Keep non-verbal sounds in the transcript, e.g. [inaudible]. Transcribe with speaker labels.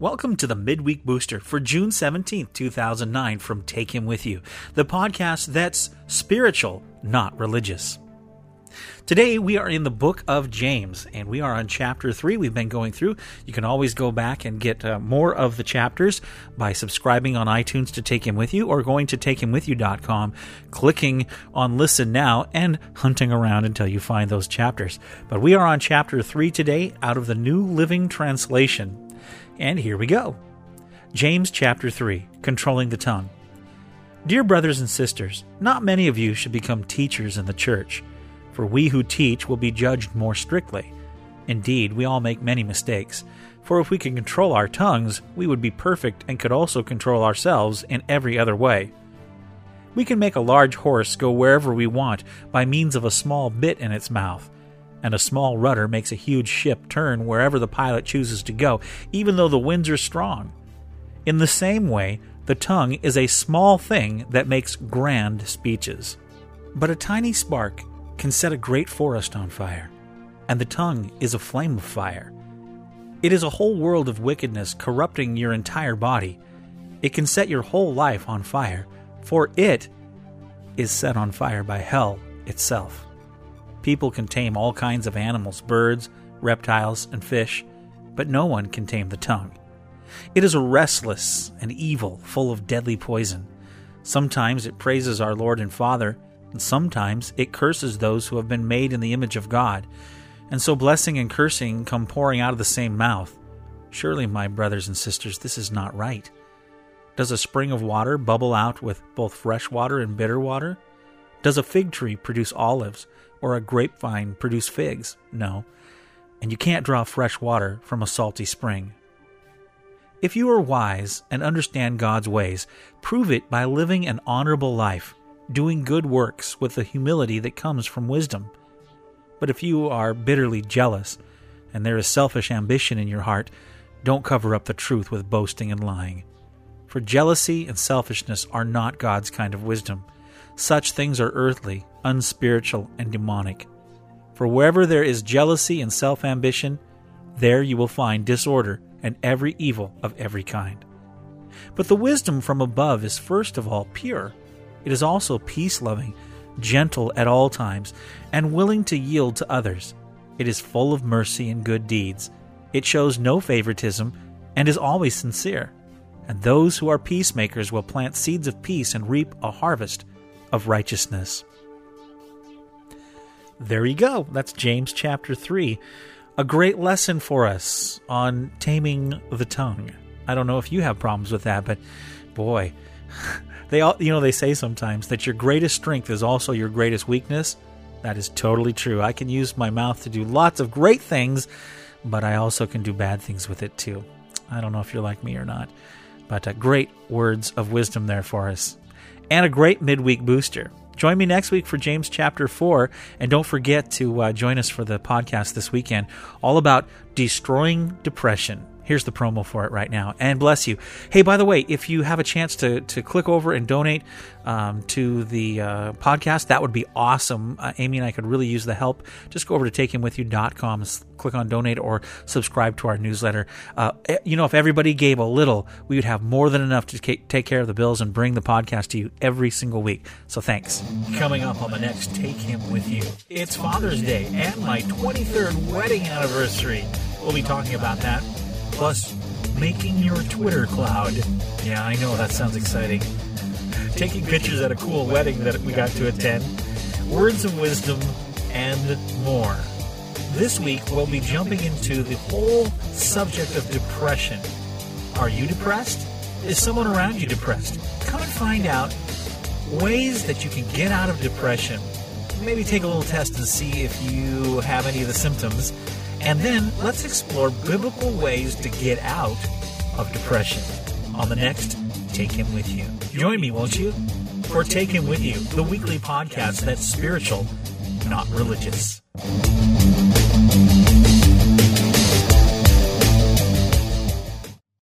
Speaker 1: Welcome to the Midweek Booster for June 17th, 2009 from Take Him With You, the podcast that's spiritual, not religious. Today we are in the book of James and we are on chapter 3 we've been going through. You can always go back and get uh, more of the chapters by subscribing on iTunes to Take Him With You or going to takehimwithyou.com, clicking on listen now and hunting around until you find those chapters. But we are on chapter 3 today out of the New Living Translation. And here we go. James chapter 3, controlling the tongue. Dear brothers and sisters, not many of you should become teachers in the church for we who teach will be judged more strictly. Indeed, we all make many mistakes, for if we could control our tongues, we would be perfect and could also control ourselves in every other way. We can make a large horse go wherever we want by means of a small bit in its mouth, and a small rudder makes a huge ship turn wherever the pilot chooses to go, even though the winds are strong. In the same way, the tongue is a small thing that makes grand speeches. But a tiny spark can set a great forest on fire, and the tongue is a flame of fire. It is a whole world of wickedness corrupting your entire body. It can set your whole life on fire, for it is set on fire by hell itself. People can tame all kinds of animals, birds, reptiles, and fish, but no one can tame the tongue. It is restless and evil, full of deadly poison. Sometimes it praises our Lord and Father, and sometimes it curses those who have been made in the image of God. And so blessing and cursing come pouring out of the same mouth. Surely, my brothers and sisters, this is not right. Does a spring of water bubble out with both fresh water and bitter water? Does a fig tree produce olives, or a grapevine produce figs? No. And you can't draw fresh water from a salty spring. If you are wise and understand God's ways, prove it by living an honorable life doing good works with the humility that comes from wisdom. But if you are bitterly jealous, and there is selfish ambition in your heart, don't cover up the truth with boasting and lying. For jealousy and selfishness are not God's kind of wisdom. Such things are earthly, unspiritual, and demonic. For wherever there is jealousy and self ambition, there you will find disorder and every evil of every kind. But the wisdom from above is first of all pure it is also peace loving, gentle at all times, and willing to yield to others. It is full of mercy and good deeds. It shows no favoritism and is always sincere. And those who are peacemakers will plant seeds of peace and reap a harvest of righteousness. There you go. That's James chapter 3. A great lesson for us on taming the tongue. I don't know if you have problems with that, but boy, [laughs] they all you know they say sometimes that your greatest strength is also your greatest weakness. That is totally true. I can use my mouth to do lots of great things, but I also can do bad things with it too. I don't know if you're like me or not, but uh, great words of wisdom there for us. And a great midweek booster. Join me next week for James chapter 4. And don't forget to uh, join us for the podcast this weekend, all about destroying depression. Here's the promo for it right now. And bless you. Hey, by the way, if you have a chance to, to click over and donate um, to the uh, podcast, that would be awesome. Uh, Amy and I could really use the help. Just go over to takehimwithyou.com, click on donate, or subscribe to our newsletter. Uh, eh, you know, if everybody gave a little, we would have more than enough to take care of the bills and bring the podcast to you every single week. So thanks. Coming up on the next Take Him With You, it's Father's Day and my 23rd wedding anniversary. We'll be talking about that Plus, making your Twitter cloud. Yeah, I know that sounds exciting. Taking pictures at a cool wedding that we got to attend. Words of wisdom and more. This week, we'll be jumping into the whole subject of depression. Are you depressed? Is someone around you depressed? Come and find out ways that you can get out of depression. Maybe take a little test and see if you have any of the symptoms and then let's explore biblical ways to get out of depression on the next Take Him With You. Join me, won't you? For Take Him With You, the weekly podcast that's spiritual, not religious.